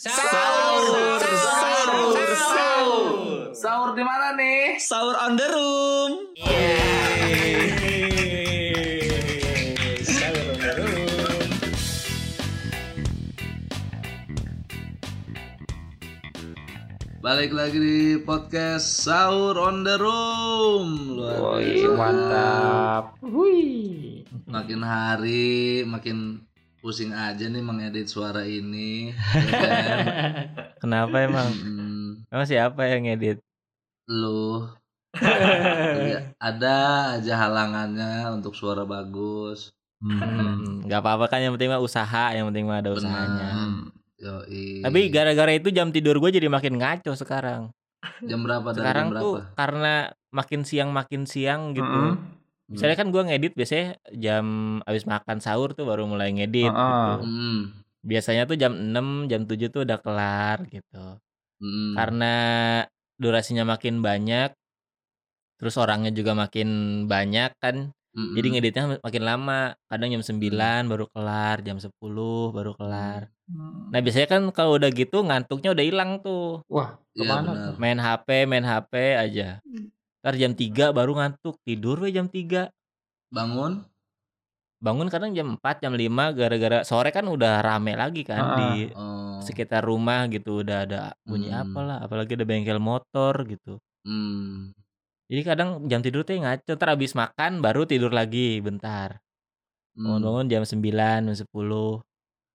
Sahur, sahur, sahur. Sahur di mana nih? Sahur on the room. Sahur on the room. Balik lagi di podcast Sahur on the Room. Luar Woi, biasa. mantap. Wih. Makin hari makin pusing aja nih mengedit suara ini. ya kan? Kenapa emang? Hmm, Emang siapa yang ngedit? lu Ya, ada aja halangannya untuk suara bagus. Hmm, nggak apa-apa kan yang penting mah usaha, yang penting mah ada usahanya. Yoi. Tapi gara-gara itu jam tidur gue jadi makin ngaco sekarang. jam berapa Sekarang jam berapa? tuh karena makin siang makin siang gitu. Hmm. Misalnya kan gue ngedit biasanya jam abis makan sahur tuh baru mulai ngedit gitu. Hmm. Biasanya tuh jam 6, jam 7 tuh udah kelar gitu. Hmm. Karena durasinya makin banyak, terus orangnya juga makin banyak kan. Mm-mm. Jadi ngeditnya makin lama. Kadang jam 9 baru kelar, jam 10 baru kelar. Nah, biasanya kan kalau udah gitu ngantuknya udah hilang tuh. Wah, Iya, ke mana tuh? Main HP, main HP aja. Ntar jam 3 baru ngantuk, tidur we jam 3. Bangun? Bangun kadang jam 4, jam 5 gara-gara sore kan udah rame lagi kan Ah, di Oh. sekitar rumah gitu udah ada bunyi Hmm. apalah, apalagi ada bengkel motor gitu. Hmm. Jadi kadang jam tidur tuh ngaco, ntar abis makan baru tidur lagi bentar. Hmm. Bangun-bangun jam 9, jam 10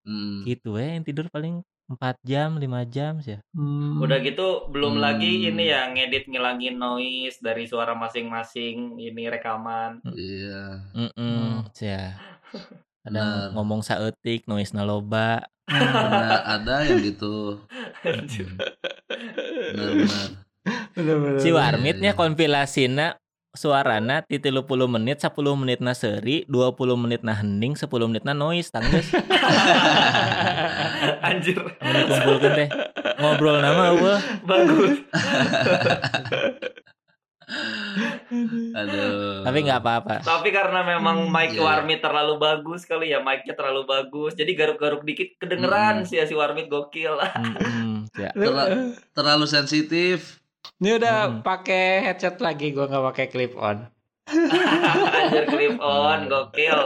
Hmm. gitu eh yang tidur paling 4 jam, 5 jam sih ya. Hmm. Udah gitu belum Hmm. lagi ini ya ngedit ngilangin noise dari suara masing-masing ini rekaman. Iya. Mm ya. Benar. Kadang ngomong saeutik, noise naloba. Ada ada yang gitu. Benar-benar. Bener-bener. Si Iya, Warmitnya iya. konfilasina suarana ti 30 menit, 10 menit na seri, 20 menit na hening, 10 menit na noise tanggeus. Anjir. Dikumpulkeun teh. Ngobrol nama eueuh. Bagus. Aduh. Tapi nggak apa-apa. Tapi karena memang mic Iya. Warmit terlalu bagus kali ya, mic-nya terlalu bagus. Jadi garuk-garuk dikit kedengeran Hmm. sih ya si Warmit gokil. Mm-mm, ya. Terla- terlalu sensitif. Ini udah Hmm. pakai headset lagi, gua nggak pakai clip on. Anjir clip on, gokil.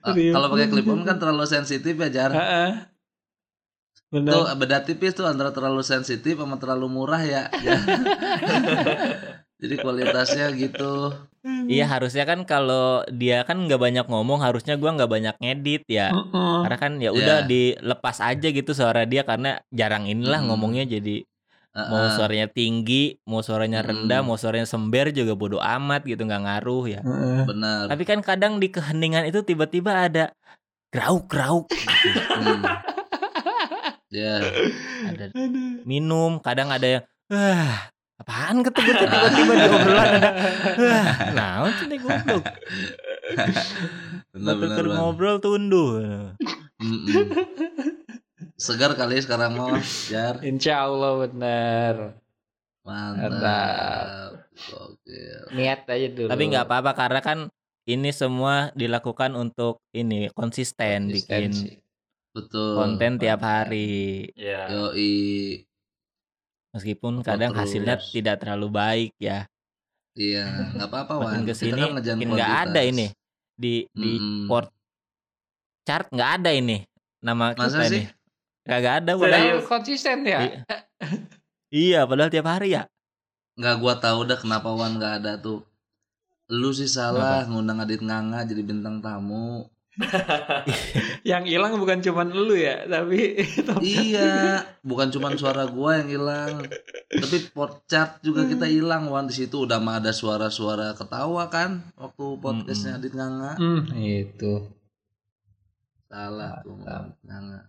Ah, Kalau pakai clip on kan terlalu sensitif ya Jar. Heeh. Bener. Tuh beda tipis tuh antara terlalu sensitif sama terlalu murah ya. Jadi kualitasnya gitu. Iya harusnya kan kalau dia kan nggak banyak ngomong harusnya gua nggak banyak ngedit ya. Heeh. Karena kan ya udah Iya. dilepas aja gitu suara dia karena jarang inilah Mm. ngomongnya jadi mau Heeh. suaranya tinggi, mau suaranya rendah, Mm. mau suaranya sember juga bodo amat gitu nggak ngaruh ya. Heeh. Benar. Tapi kan kadang di keheningan itu tiba-tiba ada grauk-grauk, Hmm. Ya. ada minum, kadang ada yang wah apaan tuh tiba-tiba di obrolan ada wah naon sih nih goblok Benar benar. Batur Bang. ngobrol tunduh. Segar kali sekarang mau Jar. Insya Allah bener. Mantap. Oke. Niat aja dulu. tapi nggak apa-apa karena kan ini semua dilakukan untuk ini konsisten bikin. Betul. konten tiap hari Ya. Yoi. meskipun kadang terus. hasilnya tidak terlalu baik ya Iya, nggak apa-apa Wan. ke sini kan nggak ada ini di di port chart nggak ada ini nama Masa kita sih? nih kagak ada padahal konsisten ya. Iya. padahal tiap hari ya Nggak gua tahu dah kenapa Wan nggak ada tuh. Lu sih salah ngundang Adit Nganga jadi bintang tamu. Yang hilang bukan cuman lu ya, tapi iya, bukan cuma suara gua yang hilang, tapi port chart juga kita hilang Wan di situ udah mah ada suara-suara ketawa kan waktu podcastnya Adit Nganga. hmm, itu. Salah tuh Nganga.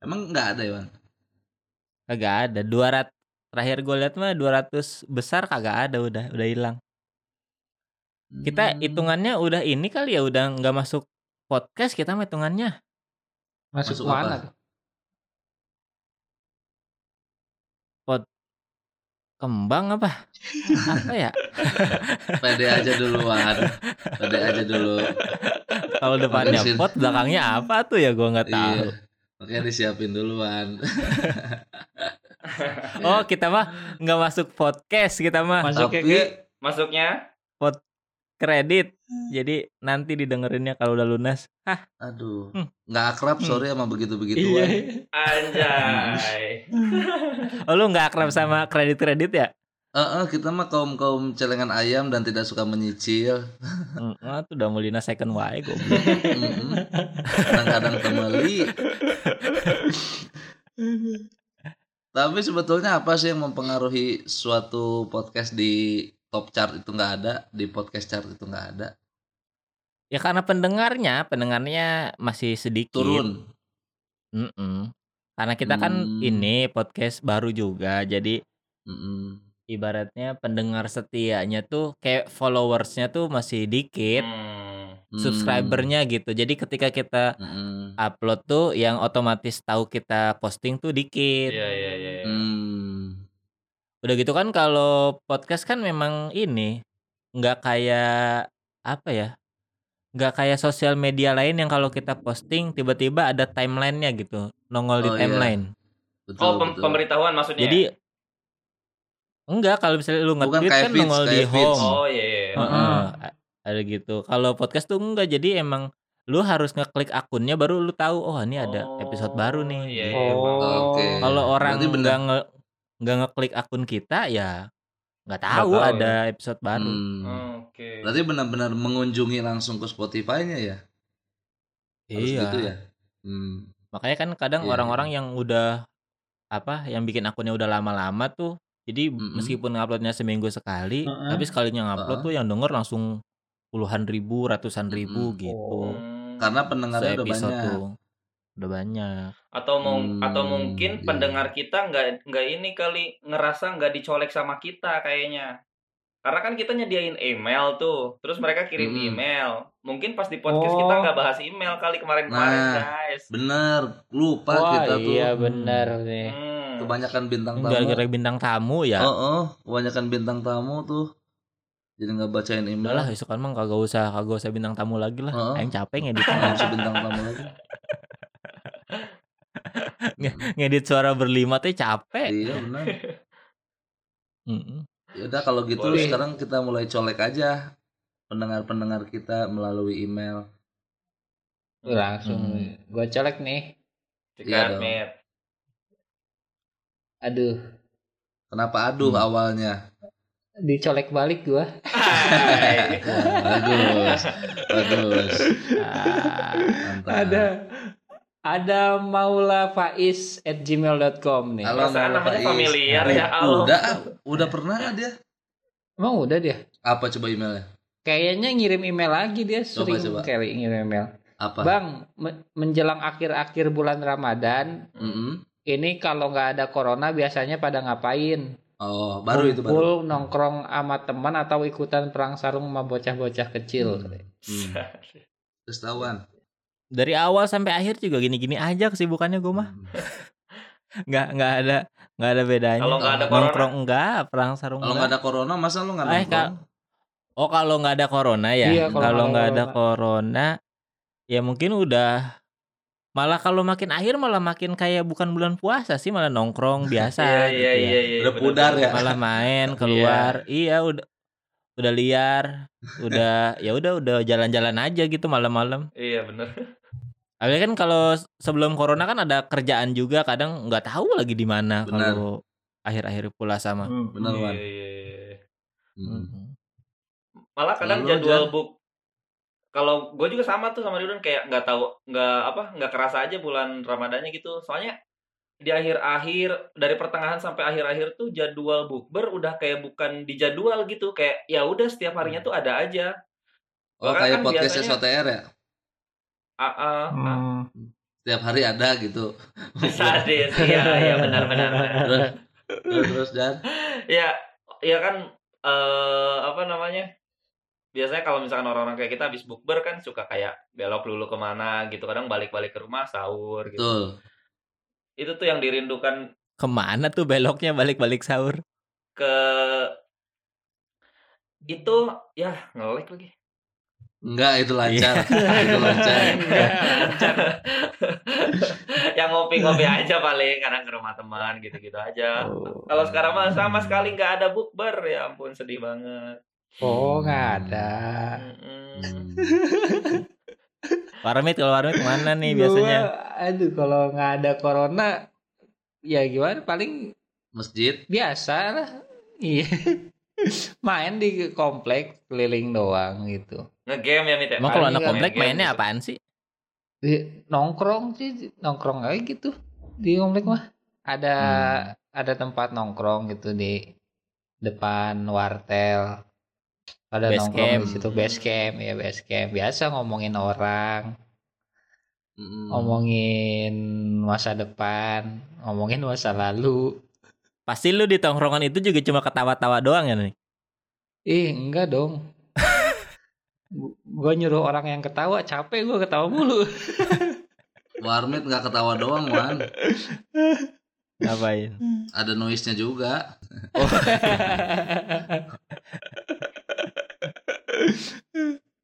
Emang nggak ada ya Wan? kagak ada 200 terakhir gue lihat mah 200 besar kagak ada udah udah hilang kita Hmm. hitungannya udah ini kali ya udah nggak masuk podcast kita mah hitungannya Masuk, Masuk mana apa? kembang apa apa ya pede aja dulu Wan. Pede aja dulu. kalau depannya pot belakangnya apa tuh ya gua nggak tahu Iya. Makanya disiapin duluan. Oh, kita mah nggak masuk podcast, kita mah Masuknya Tapi ke Masuknya kredit. Jadi nanti didengerinnya kalau udah lunas. Hah, aduh, Hmm. nggak akrab sorry sama iya. begitu-begituan. anjay. oh lu nggak akrab sama kredit-kredit ya? Eh, eh, kita mah kaum kaum celengan ayam dan tidak suka menyicil. Mm, ah, tuh udah mulina second wae goblok. Mm-mm. Kadang-kadang kembali. Tapi sebetulnya apa sih yang mempengaruhi suatu podcast di top chart itu nggak ada, di podcast chart itu nggak ada, Ya karena pendengarnya, pendengarnya masih sedikit. turun. Mm-mm. Karena kita kan Hmm. ini podcast baru juga, jadi Mm-mm. Ibaratnya pendengar setianya tuh kayak followersnya tuh masih dikit, Hmm. Hmm. subscribernya gitu. Jadi ketika kita Mm-mm. upload tuh yang otomatis tahu kita posting tuh dikit. Iya iya iya. iya. Hmm. Udah gitu kan kalau podcast kan memang ini nggak kayak apa ya? Nggak kayak sosial media lain yang kalau kita posting tiba-tiba ada timelinenya gitu, nongol di Oh, iya. timeline. Betul, Oh, pem- betul. pemberitahuan maksudnya. Jadi enggak kalau misalnya lu nge-tweet kan feeds, nongol di home. Oh iya iya. Heeh, a- ada gitu. Kalau podcast tuh enggak, jadi emang lu harus ngeklik akunnya baru lu tahu oh ini ada episode baru nih. iya, iya. Oh. Oke. Kalau orang Berarti bener. nggak nge nggak ngeklik akun kita ya nggak tahu tahu, ada episode baru. Hmm. Oh, Oke. Berarti benar-benar mengunjungi langsung ke Spotify-nya ya? Harus Iya. gitu ya? Hmm. Makanya kan kadang Iya, orang-orang yang udah apa yang bikin akunnya udah lama-lama tuh jadi Mm-mm. meskipun nguploadnya seminggu sekali, Heeh. tapi sekalinya ngupload Heeh. tuh yang denger langsung puluhan ribu, ratusan ribu Mm-mm. gitu. Hmm. Karena pendengarnya udah Se-episode banyak. tuh udah banyak. atau mung- Hmm, atau mungkin iya. pendengar kita nggak nggak ini kali ngerasa nggak dicolek sama kita kayaknya karena kan kita nyediain email tuh terus mereka kirim Hmm. email mungkin pas di podcast Oh. kita nggak bahas email kali kemarin-kemarin Nah. guys Bener, lupa Wah, kita tuh. iya benar nih. Kebanyakan bintang tamu. Gara-gara bintang tamu ya. Oh, oh, kebanyakan bintang tamu tuh. Jadi nggak bacain email. Udah lah, besok kan mah kagak usah kagak usah bintang tamu lagi lah. Heeh. Yang capek ngedit usah bintang tamu lagi. ngedit suara berlima tuh capek. Iya benar. Ya udah kalau gitu Boleh. sekarang kita mulai colek aja pendengar-pendengar kita melalui email. Tuh, langsung Hmm. gua colek nih. Iya dong. Mit. Aduh, Kenapa aduh Hmm. awalnya? dicolek balik gua. Bagus, bagus. Ah, Mantap. Ada ada Maula Faiz at gmail.com nih. Halo, Maula namanya Faiz. familiar ya, Allah. Udah, udah pernah dia. Emang udah dia? Apa coba emailnya? Kayaknya ngirim email lagi dia Coba, sering coba. kali ngirim email. Apa? Bang, me- menjelang akhir-akhir bulan Ramadan, Mm-mm. Ini kalau nggak ada corona biasanya pada ngapain? Oh, baru itu baru. Kumpul, nongkrong sama teman atau ikutan perang sarung sama bocah-bocah kecil. Hmm. Terus tahuan. dari awal sampai akhir juga gini-gini aja kesibukannya gue mah. Hmm. Nggak nggak ada nggak ada bedanya. Kalau nggak ada corona? nongkrong enggak, perang sarung Kalau enggak. nggak ada corona, masa lu nggak Eh, nongkrong? Oh kalau nggak ada corona ya? Iya, kalau nggak ada corona, ya mungkin udah malah kalau makin akhir malah makin kayak bukan bulan puasa sih malah nongkrong biasa. Iya gitu iya ya. iya iya. Udah pudar ya? Malah main keluar, iya udah udah liar, udah ya udah udah jalan-jalan aja gitu malam-malam. Iya bener. Tapi kan kalau sebelum corona kan ada kerjaan juga kadang nggak tahu lagi di mana Benar. kalau akhir-akhir puasa mah. Bener, Iya Wan. iya iya. Hmm. Mm. Malah kadang Lalu, jadwal Jan? book kalau gue juga sama tuh sama Ridwan kayak nggak tahu nggak apa nggak kerasa aja bulan Ramadannya gitu soalnya di akhir-akhir dari pertengahan sampai akhir-akhir tuh jadwal bukber udah kayak bukan di jadwal gitu kayak ya udah setiap harinya tuh ada aja Oh, Bahkan kayak kan podcast biasanya- SOTR ya? ah ah, ah. Setiap hari ada gitu. sadis iya iya benar benar benar. terus, terus, terus dan ya ya kan eh apa namanya biasanya kalau misalkan orang-orang kayak kita habis bukber kan suka kayak belok dulu ke mana gitu kadang balik-balik ke rumah sahur gitu betul. itu tuh yang dirindukan Ke mana tuh beloknya balik-balik sahur? ke itu ya ngelek lagi Enggak, itu lancar. itu lancar. yang ngopi-ngopi aja paling kadang ke rumah teman gitu-gitu aja. Oh. Kalau sekarang mah sama sekali nggak ada bukber ya ampun sedih banget. Oh, nggak ada. Warmit kalau warmit ke mana nih biasanya? Gua, aduh, kalau nggak ada corona, ya gimana? Paling Masjid. biasa lah. Iya. Main di komplek keliling doang gitu. Ngegame ya Mit ya? Emang kalau anak komplek main game mainnya gitu. apaan sih? Di, nongkrong sih, nongkrong aja gitu. Di komplek mah ada ada tempat nongkrong gitu di depan wartel. Ada Base nongkrong camp. di situ base camp ya base camp. Biasa ngomongin orang, Mm-mm. ngomongin masa depan, ngomongin masa lalu. Pasti lu di tongkrongan itu juga cuma ketawa-tawa doang ya nih. Ih, enggak dong. gue nyuruh orang yang ketawa, capek gue ketawa mulu. Warmit nggak ketawa doang, Wan. Ngapain? Ada noise-nya juga.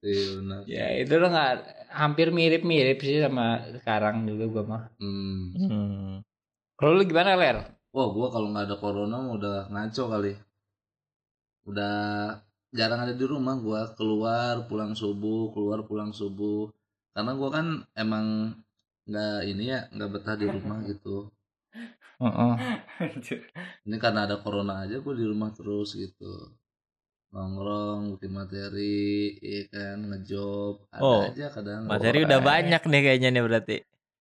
Iya benar. ya itu lo nggak hampir mirip-mirip sih sama sekarang juga gue mah. Hmm. Hmm. Kalau lu gimana Ler? Wah, gua kalau nggak ada corona mah udah ngaco kali. Udah jarang ada di rumah gua keluar pulang subuh, keluar pulang subuh. Karena gua kan emang nggak ini ya nggak betah di rumah gitu. Heeh. Anjir. Ini karena ada corona aja gua di rumah terus gitu. Nongkrong, bikin materi, iya kan, ngejob, ada Oh, aja kadang. Materi udah banyak nih kayaknya nih berarti.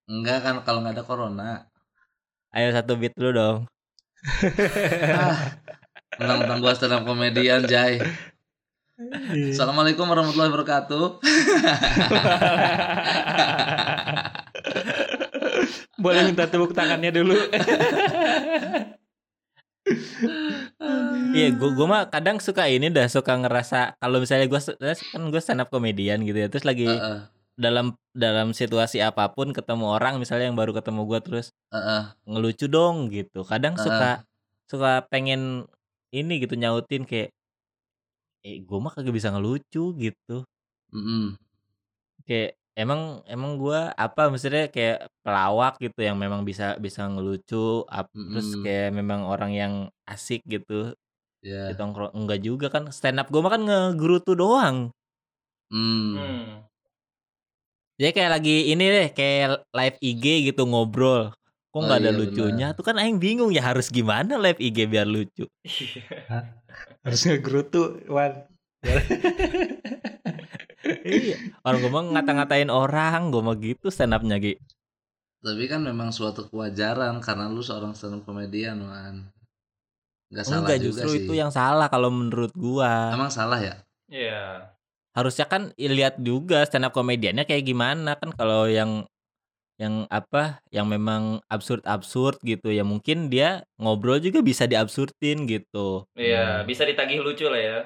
Enggak kan kalau nggak ada corona. Ayo satu beat dulu dong. ah, mentang-mentang gua stand up komedian, Jai. Assalamualaikum warahmatullahi wabarakatuh. Boleh minta tepuk tangannya dulu. Iya, gua gua mah kadang suka ini dah suka ngerasa kalau misalnya gua kan gue stand up komedian gitu ya. Terus lagi Heeh, dalam dalam situasi apa pun ketemu orang misalnya yang baru ketemu gua terus heeh. ngelucu dong gitu. Kadang Heeh. suka suka pengen ini gitu nyautin kayak eh gue mah kagak bisa ngelucu gitu. Mm-mm. Kayak emang emang gua apa maksudnya kayak pelawak gitu yang memang bisa bisa ngelucu ap- terus Mm-mm. kayak memang orang yang asik gitu Ya. di tongkrong enggak juga kan stand up gue mah kan ngegerutu doang Hmm. Hmm. jadi kayak lagi ini deh kayak live IG gitu ngobrol kok Oh nggak ada iya, lucunya tuh kan aing bingung ya harus gimana live IG biar lucu Harus ngegerutu, Wan. iya orang gue mah ngata-ngatain orang gue mah gitu stand upnya Gi Tapi kan memang suatu kewajaran karena lu seorang stand up komedian, man. Gak salah enggak juga justru sih. itu yang salah kalau menurut gua Emang salah ya? Iya. harusnya kan lihat juga stand up komediannya kayak gimana kan kalau yang yang apa yang memang absurd absurd gitu ya mungkin dia ngobrol juga bisa diabsurdin gitu Iya, bisa ditagih lucu lah ya.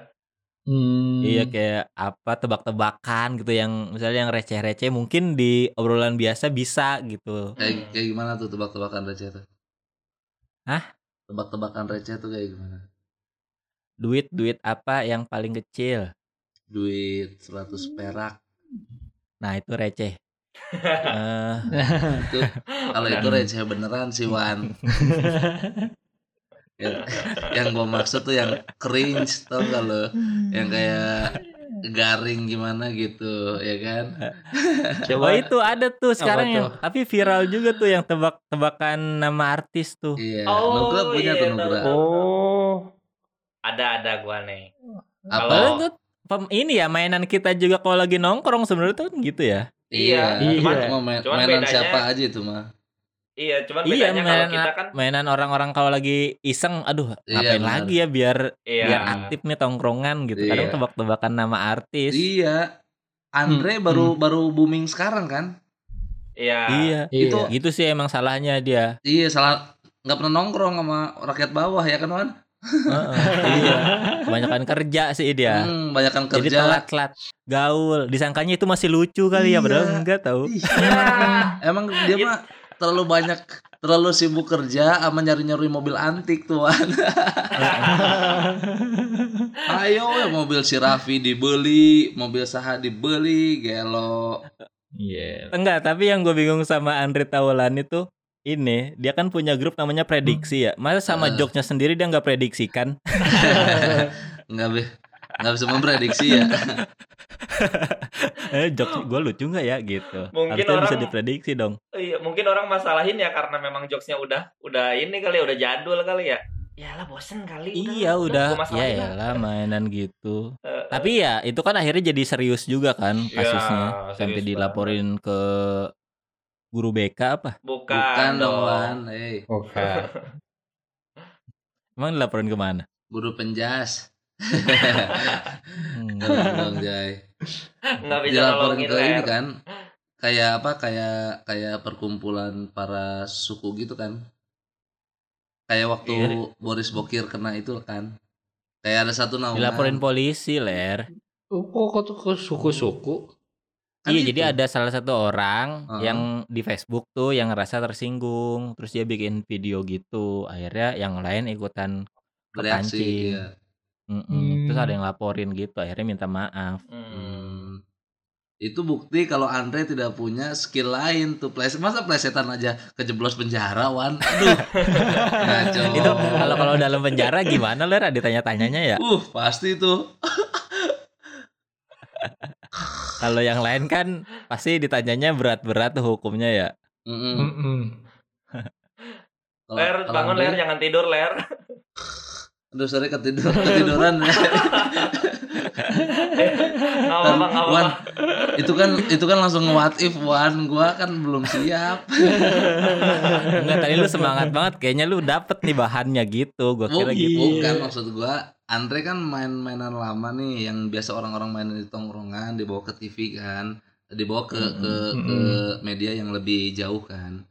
Hmm. iya kayak apa tebak-tebakan gitu yang misalnya yang receh-receh mungkin di obrolan biasa bisa gitu Kayak, kayak gimana tuh tebak-tebakan receh tuh? Hah? Tebak-tebakan receh tuh kayak gimana? duit duit apa yang paling kecil Duit 100 perak. nah itu receh Eh, Itu kalau itu receh beneran sih, Wan. yang, yang gue maksud tuh yang cringe tau gak lo? Yang kayak garing gimana gitu, ya kan? oh itu ada tuh sekarang yang tapi viral juga tuh yang tebak-tebakan nama artis tuh Iya, Oh, Nugra punya iya, tuh Nugra. Oh. Ada ada gua nih. Apa? Tuh ini ya mainan kita juga kalau lagi nongkrong sebenarnya tuh kan gitu ya. Iya, Iya. Cuman cuma main, cuman mainan bedanya- siapa aja itu mah. Iya, cuman iya bedanya kalau mainan kita kan mainan orang-orang kalau lagi iseng, aduh Iya, ngapain benar. lagi ya biar iya. biar aktif nih tongkrongan gitu. Kadang Iya. tebak-tebakan nama artis. Iya. Andre Hmm, baru baru booming sekarang kan? Iya. Iya. Iya. Itu Gitu sih emang salahnya dia. iya salah nggak pernah nongkrong sama rakyat bawah ya kan Wan? Heeh, iya. Kebanyakan kerja sih dia. Hmm, banyakan Jadi kerja. telat-telat gaul. Disangkanya itu masih lucu kali ya, padahal Iya. enggak tahu. Ih, emang, emang dia mah terlalu banyak terlalu sibuk kerja sama nyari-nyari mobil antik tuan. Ayo ya mobil si Raffi dibeli, mobil Saha dibeli, gelo. Iya. Enggak, tapi yang gue bingung sama Andre Taulani tuh ini dia kan punya grup namanya prediksi ya. Masa sama Eh. joknya sendiri dia nggak prediksikan? Nggak be, nggak bisa memprediksi ya. eh jok gue lucu nggak ya gitu. Mungkin Harusnya bisa orang- diprediksi dong. Iya, mungkin orang masalahin ya karena memang jokesnya udah udah ini kali ya, udah jadul kali ya. Yalah bosen kali. Iya udah, gua ya lah. lah mainan gitu. Eh, Tapi ya itu kan akhirnya jadi serius juga kan Ya, kasusnya sampai serius dilaporin ke guru BK apa? bukan, Bukan dong. Wan. Hey, Bukan. Emang dilaporin ke mana? guru penjas. Hmm. Jangan dong, Jay. Nggak bisa Dilaporin ke ini kan. Kayak apa? Kayak kayak perkumpulan para suku gitu kan. Kayak waktu Iya. Boris Bokir kena itu kan. Kayak ada satu naungan. Dilaporin polisi, Ler. Oh, kok tuh ke suku-suku? Kan iya, itu. jadi ada salah satu orang Heeh. yang di Facebook tuh yang ngerasa tersinggung, terus dia bikin video gitu. Akhirnya yang lain ikutan Bereaksi, kepancing. iya. Mm-mm. Terus Hmm. ada yang laporin gitu, akhirnya minta maaf. Hmm. Hmm. Itu bukti kalau Andre tidak punya skill lain tuh. Ples masa plesetan aja kejeblos penjara, Wan. Aduh. Itu kalau kalau dalam penjara gimana, Ler? Ada tanya-tanyanya ya? Uh, pasti tuh. Kalau yang lain kan pasti ditanyanya berat-berat tuh hukumnya ya. Mm-mm. Mm-mm. Kalau- Ler, kalau bangun Andre- Ler, jangan tidur Ler. Aduh, sorry ketidur, ketiduran. Apa-apa, nggak Wan, itu kan itu kan langsung what if Wan, gua kan belum siap. Enggak tadi lu semangat banget, kayaknya lu dapet nih bahannya gitu. Gua kira Oh, gitu. bukan maksud gua Andre kan main-mainan lama nih yang biasa orang-orang mainin di tongkrongan dibawa ke TV kan dibawa ke ke, ke media yang lebih jauh kan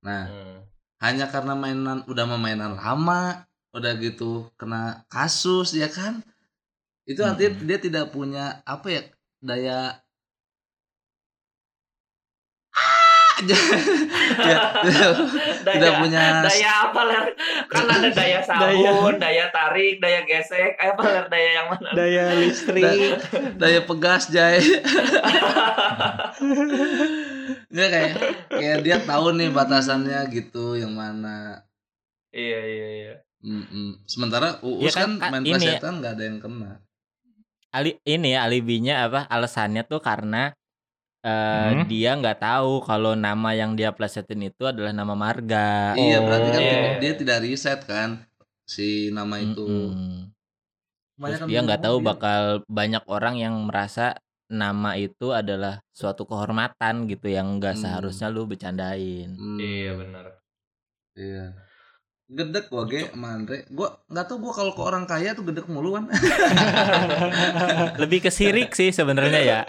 nah Hmm. hanya karena mainan udah mainan lama udah gitu kena kasus ya kan itu artinya dia tidak punya apa ya daya Ah, ya, Daya, tidak punya daya apa Ler? Kan ada daya sabun, daya, tarik, daya gesek. Eh, Apa Ler? Daya yang mana? Daya listrik. daya pegas jay nggak kayak kayak dia tahu nih batasannya gitu yang mana Iya, iya, iya. Mm-mm. sementara uus Ya kan, kan, main ini- plesetan nggak ada yang kena Ali ini ya alibinya apa? Alasannya tuh karena eh, Hmm. dia nggak tahu kalau nama yang dia plesetin itu adalah nama marga. iya berarti kan iya. dia- tidak riset kan si nama itu Mm-mm. Banyak Terus dia nggak tahu dia. bakal banyak orang yang merasa nama itu adalah suatu kehormatan gitu yang nggak Hmm. seharusnya lu bercandain. Hmm, Iya, benar. iya gedek gua ge sama Andre gua nggak tahu gua kalau ke orang kaya tuh gedek muluan Lebih ke sirik sih sebenarnya ya.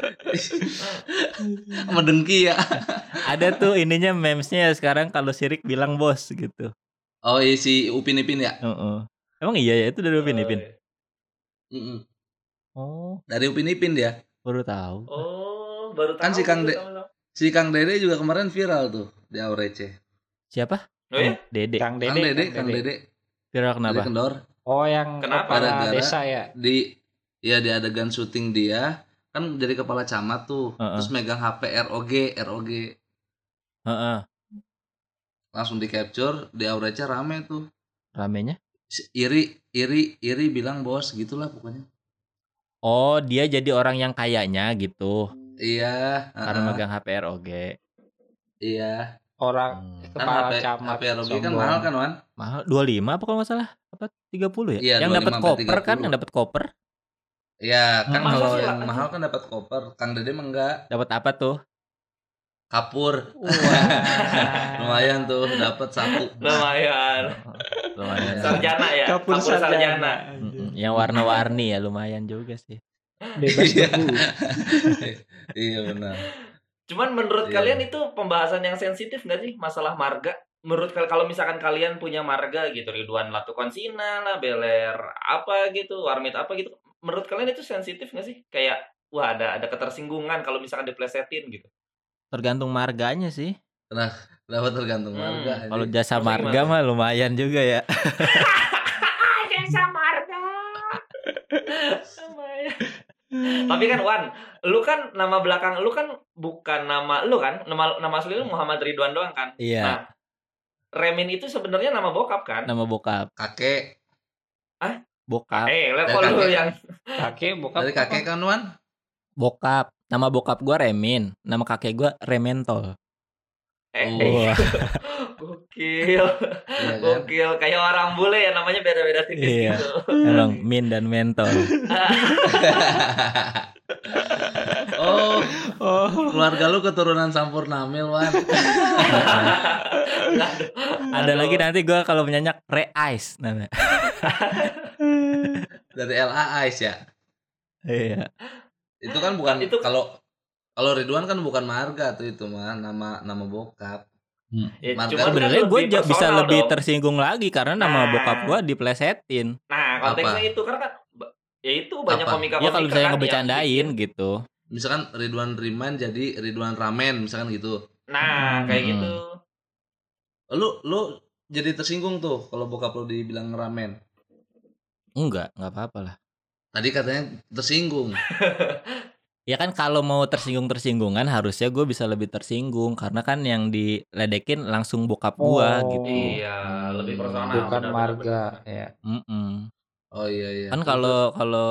sama dengki ya Ada tuh ininya memesnya ya sekarang kalau sirik bilang bos gitu. oh iya si Upin Ipin ya Heeh. Emang iya ya itu dari Upin Ipin. Mm-mm. Oh, dari Upin Ipin dia baru tahu. Oh, baru tahu. Kan si Kang De- si Kang Dede juga kemarin viral tuh di Aurece Siapa? Oh ya? Dede. Kang Kang Dede. Dede Kang Dede Viral dari kenapa? Kendor Oh, yang Kenapa? kepala Gara-gara- desa ya? di ya di adegan syuting dia kan jadi kepala camat tuh Heeh. terus megang HP ROG ROG Heeh. langsung di capture di Aurece rame tuh Ramenya? Iri iri iri bilang bos gitulah pokoknya Oh, dia jadi orang yang kayaknya gitu. iya Karena heeh, megang HP ROG. iya Orang Hmm. kan kepala HP, camat. HP kan mahal kan Wan Mahal 25 apa kalau nggak salah? Apa 30 ya? Iya, yang 25 dapat koper kan, 30. yang dapat koper. Iya kan Masa kalau yang mahal kan dapat koper Kang Dede mah enggak Dapat apa tuh? kapur Wah. lumayan tuh dapat satu Lumayan. Lumayan. Sarjana ya? Kapur sarjana. Mm-mm. Yang warna-warni ya lumayan juga sih. Bebas Iya. debu. iya benar Cuman menurut Iya. kalian itu pembahasan yang sensitif nggak sih masalah marga? Menurut kal- kalau misalkan kalian punya marga gitu, Ridwan Latukonsina lah, Beler apa gitu, Warmit apa gitu, menurut kalian itu sensitif nggak sih? Kayak wah ada ada ketersinggungan kalau misalkan diplesetin gitu. Tergantung marganya sih. Berapa tergantung Hmm, warga. Kalau jasa Maksudnya marga gimana? mah lumayan juga ya. Jasa marga. Tapi kan Wan, lu kan nama belakang lu kan bukan nama lu kan? Nama nama asli lu Muhammad Ridwan doang kan? Iya. Nah, Remin itu sebenarnya nama bokap kan? Nama bokap. kakek Bokap. Eh, Dari level lu yang kakek bokap dari kakek kan Wan? Bokap. Nama bokap gua Remin. Nama kakek gua Rementol. Eh, Oh. eh. Gokil. Iya kan? Gokil, kayak orang bule ya namanya beda-beda tipis Iya. gitu. Emang Min dan Mentol. oh, keluarga lu keturunan Sampurnamil Wan. Ada lagi nanti gua kalau menyanyak Re Ice namanya. Dari LA Ice ya. Iya. Itu kan bukan Itu- kalau kalau Ridwan kan bukan marga tuh itu mah nama nama bokap. Ya, Marga cuman kan Sebenarnya gue bisa personal lebih dong. tersinggung lagi karena nama Nah. bokap gua diplesetin. Nah, konteksnya itu karena kan ya itu banyak Apa? komika Ya kalau misalnya kan ngebecandain bikin- gitu. Misalkan Ridwan Riman jadi Ridwan Ramen misalkan gitu. Nah, kayak Hmm. gitu. Lu lu jadi tersinggung tuh kalau bokap lu dibilang ramen. Enggak, enggak apa-apa lah. Tadi katanya tersinggung. Ya kan kalau mau tersinggung-tersinggungan harusnya gue bisa lebih tersinggung karena kan yang diledekin langsung bokap gua Oh. gitu. Iya, lebih personal. bukan benar, marga benar, ya Mm-mm. Oh iya iya. Kan kalau kalau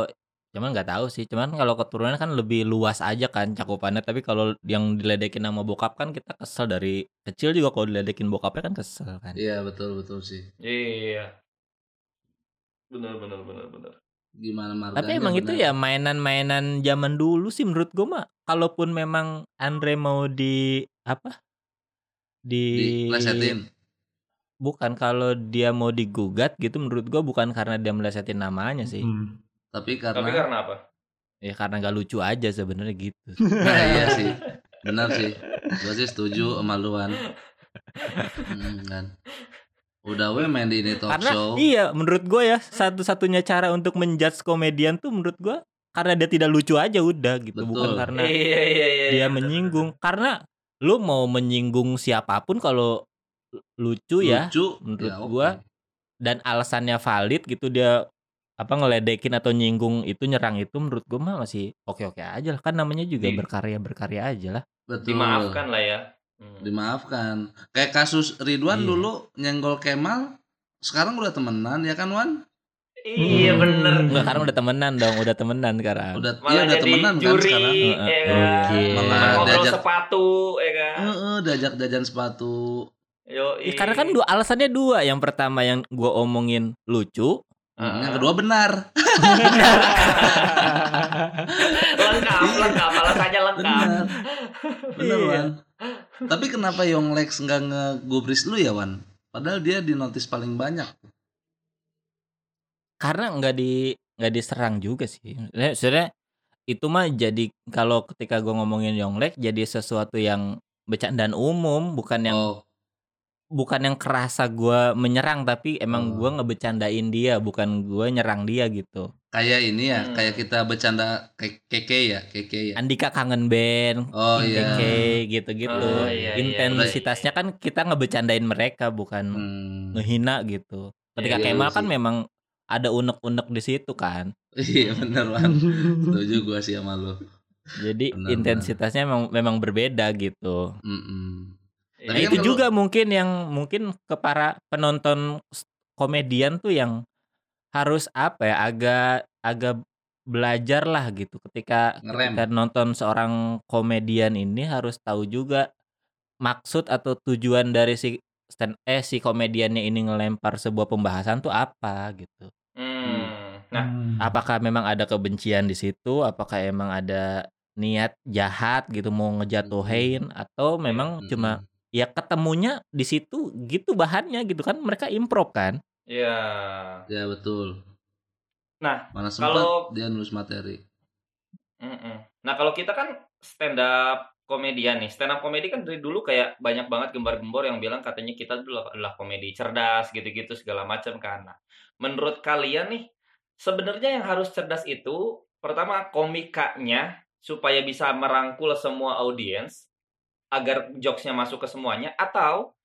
cuman nggak tahu sih, cuman kalau keturunan kan lebih luas aja kan cakupannya. Tapi kalau yang diledekin nama bokap kan kita kesel dari kecil juga kalau diledekin bokapnya kan kesel kan. Iya betul betul sih. Iya. Benar benar benar benar. Gimana marganya? Tapi emang itu benar. ya mainan-mainan zaman dulu sih menurut gue mah. Kalaupun memang Andre mau di apa? Di diplesetin. bukan kalau dia mau digugat gitu menurut gua bukan karena dia melesetin namanya sih. Hmm. Tapi karena Tapi karena apa? Ya karena gak lucu aja sebenarnya gitu. Nah, iya sih. Benar sih. Gua sih setuju sama Luan. Hmm, kan. Udah we main di ini talk karena show. iya menurut gua ya satu-satunya cara untuk menjudge komedian tuh menurut gua karena dia tidak lucu aja udah gitu bukan Betul. karena Iya iya iya. dia iya, menyinggung karena lu mau menyinggung siapa pun kalau lucu ya Lucu. menurut ya, oke. gua. dan alasannya valid gitu dia apa ngeledekin atau nyinggung itu nyerang itu menurut gua mah masih oke-oke aja lah kan namanya juga Di- berkarya-berkarya aja lah. Betul. Dimaafkan lah ya. Hmm. Dimaafkan. Kayak kasus Ridwan Iya. dulu nyenggol Kemal, sekarang udah temenan ya kan Wan? Iya Hmm. bener. Enggak karena udah temenan dong, udah temenan sekarang. Udah Malah iya udah temenan kan juri, sekarang. ya Heeh, kan. oke. Malah diajak- sepatu, ya kan. Heeh, diajak jajan sepatu. Yo, Ya, karena kan dua alasannya dua. Yang pertama yang gua omongin lucu, Yang kedua benar. lengkap, lengkap, alasannya lengkap. Benar. Benar Iya. Wan. Tapi kenapa Yonglex nggak ngegubris lu ya Wan? Padahal dia di notis paling banyak. karena nggak di nggak diserang juga sih. Sebenarnya- itu mah jadi kalau ketika gua ngomongin Yonglek jadi sesuatu yang bercandaan umum, bukan yang Oh, bukan yang kerasa gua menyerang tapi emang Oh. gua ngebecandain dia, bukan gua nyerang dia gitu. kayak ini ya, Hmm. kayak kita bercanda ke- keke ya, keke ya. Andika kangen band, Oh iya. IKK gitu-gitu. Oh, iya, iya. Intensitasnya kan kita ngebecandain mereka bukan Hmm. ngehina gitu. Ketika Iya, Kemal iya kan sih. memang ada unek-unek di situ kan. Iya bener Wan. Setuju gua sih sama lu. Jadi Benar, intensitasnya memang memang berbeda gitu. Mm-mm. Iya, Tapi Nah, kan itu kalau- juga mungkin yang mungkin ke para penonton komedian tuh yang harus apa ya agak agak belajar lah gitu ketika Ngerem. ketika nonton seorang komedian ini harus tahu juga maksud atau tujuan dari si stand eh si komediannya ini ngelempar sebuah pembahasan tuh apa gitu. Hmm. Nah, Hmm. Apakah memang ada kebencian di situ? Apakah emang ada niat jahat gitu mau ngejatuhin atau memang cuma ya ketemunya di situ gitu bahannya gitu kan mereka improv kan ya. Ya betul. Nah, Mana sempat kalau- dia nulis materi. Mm-mm. Nah, kalau kita kan stand up komedian nih. Stand up komedi kan dari dulu kayak banyak banget gembar-gembor yang bilang katanya kita dulu adalah komedi cerdas gitu-gitu segala macam kan. Nah, menurut kalian nih sebenarnya yang harus cerdas itu pertama komikanya supaya bisa merangkul semua audiens agar jokesnya masuk ke semuanya atau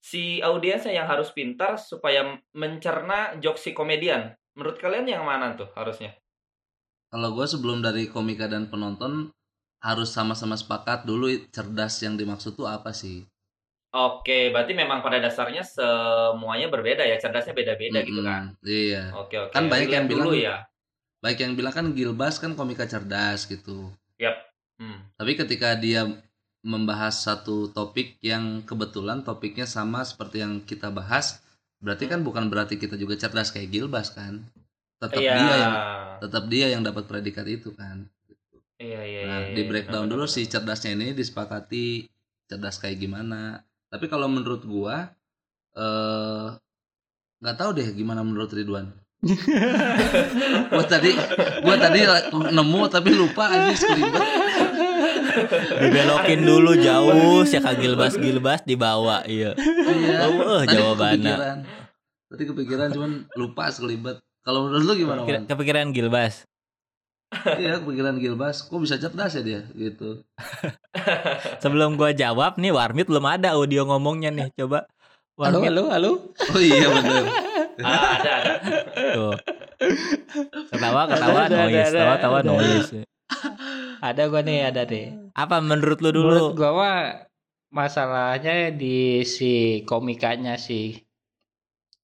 si audiensnya yang harus pintar supaya mencerna jokes si komedian. Menurut kalian yang mana tuh harusnya? Kalau gue sebelum dari komika dan penonton harus sama-sama sepakat dulu cerdas yang dimaksud tuh apa sih? Oke, berarti memang pada dasarnya semuanya berbeda ya, cerdasnya beda-beda gitu kan. Iya. Oke, oke. Kan banyak yang dulu bilang- ya. Baik yang bilang kan Gilbas kan komika cerdas gitu. Hmm. Tapi ketika dia membahas satu topik yang kebetulan topiknya sama seperti yang kita bahas, berarti kan bukan berarti kita juga cerdas kayak Gilbas kan? Tetap Iya. dia yang tetap dia yang dapat predikat itu kan. Iya, iya, Nah, iya, di iya. breakdown Benar, dulu benar, si cerdasnya ini disepakati cerdas kayak gimana. Tapi kalau menurut gua eh nggak tahu deh gimana menurut Ridwan. gua tadi gua tadi nemu tapi lupa aja. Dibelokin dulu jauh si Kak Gilbas Gilbas dibawa iya. Iya. Oh, Tadi jawabannya. kepikiran. Tadi kepikiran cuman lupa sekelibet. Kalau menurut lu gimana, Kira- Wan? Kepikiran Gilbas. Iya, kepikiran Gilbas. Kok bisa cerdas ya dia gitu. Sebelum gua jawab nih Warmit belum ada audio ngomongnya nih. Coba Halo, Warmit halo, halo. Oh iya bener. Ah, ada, ada. tuh. Ketawa ketawa Ada, ada, noise, ada, ketawa ketawa noise. Ada gua nih, ada deh. Apa menurut lu dulu? Menurut gua mah masalahnya di si komikanya sih.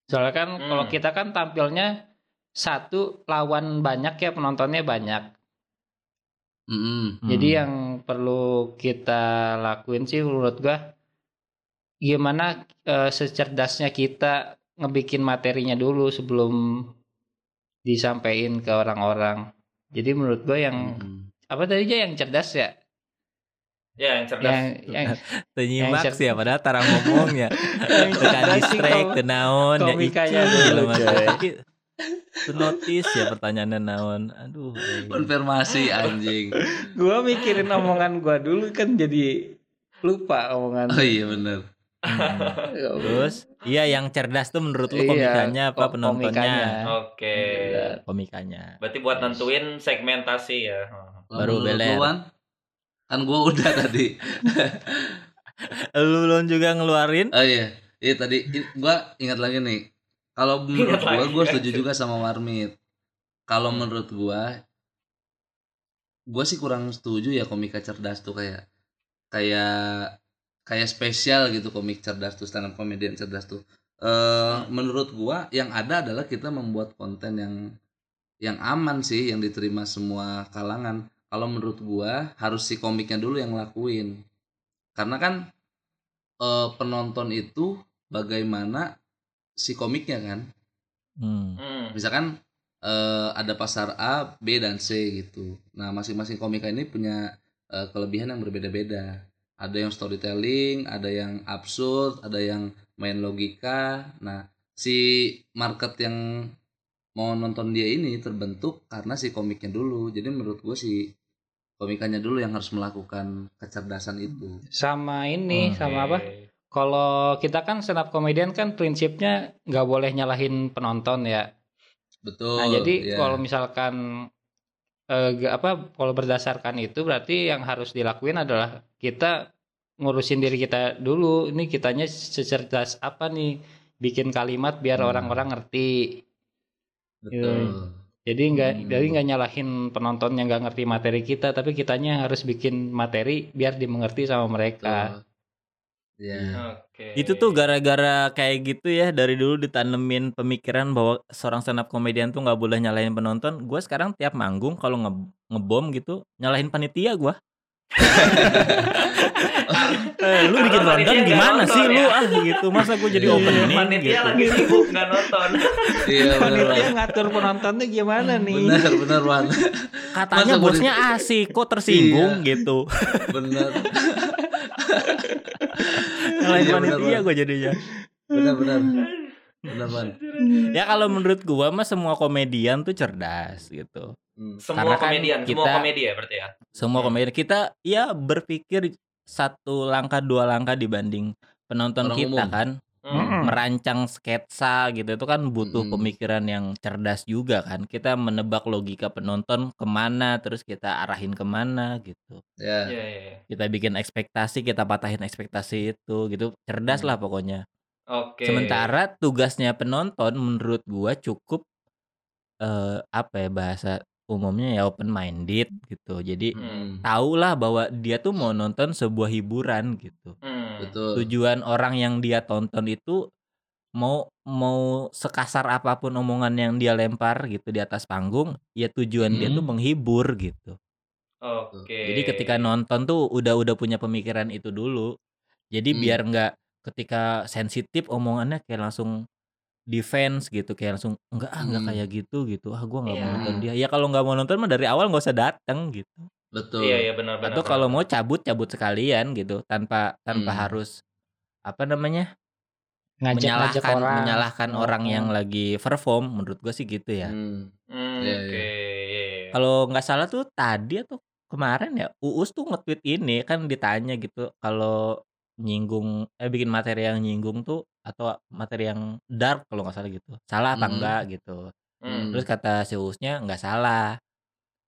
Soalnya kan Hmm. kalau kita kan tampilnya satu lawan banyak ya penontonnya banyak. Jadi Hmm. yang perlu kita lakuin sih menurut gua gimana eh, secerdasnya kita ngebikin materinya dulu sebelum disampaikan ke orang-orang. Jadi menurut gua yang Mm-mm. apa tadi aja yang cerdas ya? Ya, yang cerdas. Yang yang Tenyimak yang sih ya padahal tarang ngomongnya. yang Tekan kom- kenaon ya komikanya itu, dulu, coy. Tu notice ya pertanyaannya naon. Aduh. eh. Konfirmasi anjing. gua mikirin omongan gua dulu kan jadi lupa omongan. Oh iya bener. Hmm. Terus, iya yang cerdas tuh menurut lu Iya, komikanya apa ko- penontonnya? Oke. Iya. Komikanya. Berarti buat nentuin segmentasi ya. Baru beler. Kan gua udah tadi. Lu belum juga ngeluarin? Oh iya. Iya tadi gua ingat lagi nih. Kalau menurut gua gua setuju juga sama Warmit. Kalau menurut gua gua sih kurang setuju ya komika cerdas tuh kayak kayak kayak spesial gitu komik cerdas tuh stand up comedian cerdas tuh. Eh menurut gua yang ada adalah kita membuat konten yang yang aman sih yang diterima semua kalangan. Kalau menurut gua harus si komiknya dulu yang ngelakuin. Karena kan eh, penonton itu bagaimana si komiknya kan. Hmm. Hmm. Misalkan eh, ada pasar A, B dan C gitu. Nah, masing-masing komika ini punya eh, kelebihan yang berbeda-beda. Ada yang storytelling, ada yang absurd, ada yang main logika. Nah, si market yang mau nonton dia ini terbentuk karena si komiknya dulu. Jadi menurut gue si komikanya dulu yang harus melakukan kecerdasan itu. Sama ini, sama apa? Kalau kita kan stand up comedian kan prinsipnya nggak boleh nyalahin penonton ya. Betul. Nah, jadi ya. kalau misalkan eh, apa kalau berdasarkan itu berarti yang harus dilakuin adalah kita ngurusin diri kita dulu. Ini kitanya secerdas apa nih bikin kalimat biar Hmm. orang-orang ngerti. betul. Jadi nggak Hmm. jadi nggak nyalahin penonton yang nggak ngerti materi kita, tapi kitanya harus bikin materi biar dimengerti sama mereka. Ya. Oke. Itu tuh gara-gara kayak gitu ya dari dulu ditanemin pemikiran bahwa seorang stand up comedian tuh nggak boleh nyalahin penonton. Gue sekarang tiap manggung kalau nge ngebom gitu nyalahin panitia gua. eh, lu bikin Karena rundown gimana nonton sih ya? lu ah gitu masa gue jadi Iya, opening Panitia gitu. lagi sibuk nggak nonton. Iya. Panitia ngatur penontonnya gimana nih? Benar benar Wan. Katanya Masa bosnya asik kok tersinggung Iya. gitu. Benar. Nyalahin Iya, panitia Wan. gue jadinya. Benar benar. Ya kalau menurut gua mah semua komedian tuh cerdas gitu. Hmm. Semua Karena kan komedian, semua kita- komedi ya berarti ya. Semua Hmm. komedian kita ya berpikir satu langkah dua langkah dibanding penonton Orang kita umum. kan. Hmm. merancang sketsa gitu itu kan butuh Mm-mm. pemikiran yang cerdas juga kan kita menebak logika penonton ke mana terus kita arahin ke mana gitu Ya. Iya, iya, iya. kita bikin ekspektasi kita patahin ekspektasi itu gitu cerdas Hmm. lah pokoknya Oke. sementara tugasnya penonton menurut gua cukup eh apa ya bahasa umumnya ya open minded gitu jadi Mm, tahulah bahwa dia tuh mau nonton sebuah hiburan gitu Hmm. Betul. tujuan orang yang dia tonton itu mau mau sekasar apa pun omongan yang dia lempar gitu di atas panggung ya tujuan dia tuh Hmm. menghibur gitu Oke. jadi ketika nonton tuh udah udah punya pemikiran itu dulu jadi Hmm. biar nggak ketika sensitif omongannya kayak langsung defense gitu kayak langsung enggak ah enggak Hmm. kayak gitu gitu ah gua nggak mau Iya. nonton dia ya kalau nggak mau nonton mah dari awal nggak usah datang gitu Betul. Iya, iya benar benar. atau kalau mau cabut cabut sekalian gitu tanpa tanpa Hmm. harus apa namanya ngajak-ngajak menyalahkan orang menyalahkan Oh. orang yang lagi perform menurut gue sih gitu ya Hmm. Hmm, Iya, Oke. iya. iya, iya. kalau nggak salah tuh tadi atau kemarin ya Uus tuh nge-tweet ini kan ditanya gitu kalau nyinggung eh bikin materi yang nyinggung tuh atau materi yang dark kalau nggak salah gitu salah apa Hmm. enggak gitu Hmm. terus kata si Uusnya nggak salah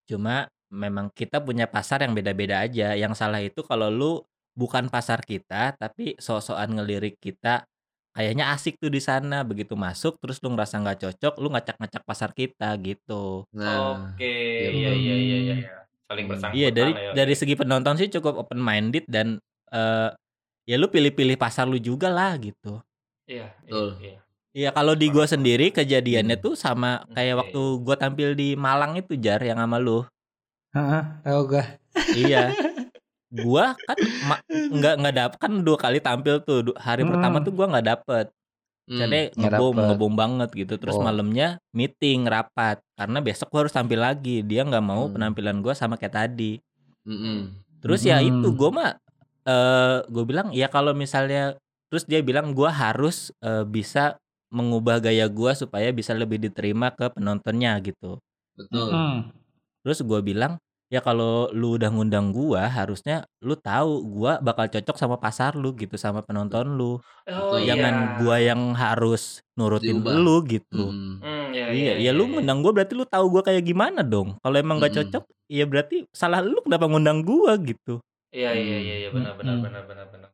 cuma memang kita punya pasar yang beda-beda aja yang salah itu kalau lu bukan pasar kita tapi sok-sokan ngelirik kita kayaknya asik tuh di sana begitu masuk terus lu ngerasa nggak cocok lu ngacak-ngacak pasar kita gitu Nah, Oke. iya, Iya, betul. iya, iya, iya, iya. Saling Hmm. bersangkutan iya dari ya. dari segi penonton sih cukup open minded dan eh ya lu pilih-pilih pasar lu juga lah gitu Iya, iya, Betul. iya. Iya kalau di gua sendiri kejadiannya Hmm. tuh sama kayak waktu gua tampil di Malang itu jar yang sama lu Heeh, tahu gua iya gua kan nggak nggak dapet kan dua kali tampil tuh Du- hari Hmm. pertama tuh gua nggak dapet Hmm. jadi Nggak ngebom dapet. ngebom banget gitu terus Oh. malamnya meeting rapat karena besok gua harus tampil lagi dia nggak mau Hmm. penampilan gua sama kayak tadi Mm-mm. terus ya Hmm. itu gua mah eh gue bilang ya kalau misalnya terus dia bilang gua harus eh, bisa mengubah gaya gua supaya bisa lebih diterima ke penontonnya gitu Betul. Hmm. Terus gua bilang, ya kalau lu udah ngundang gua, harusnya lu tahu gua bakal cocok sama pasar lu gitu, sama penonton lu. Oh Betul. iya. Jangan gua yang harus nurutin Diubah. lu gitu. Mm. Hmm, iya, Iya, ya lu ngundang gua berarti lu tahu gua kayak gimana dong. Kalau emang nggak Mm-mm. cocok, ya berarti salah lu kenapa ngundang gua gitu. Iya, iya, Hmm. iya, iya, benar, benar, Hmm. benar, benar, benar.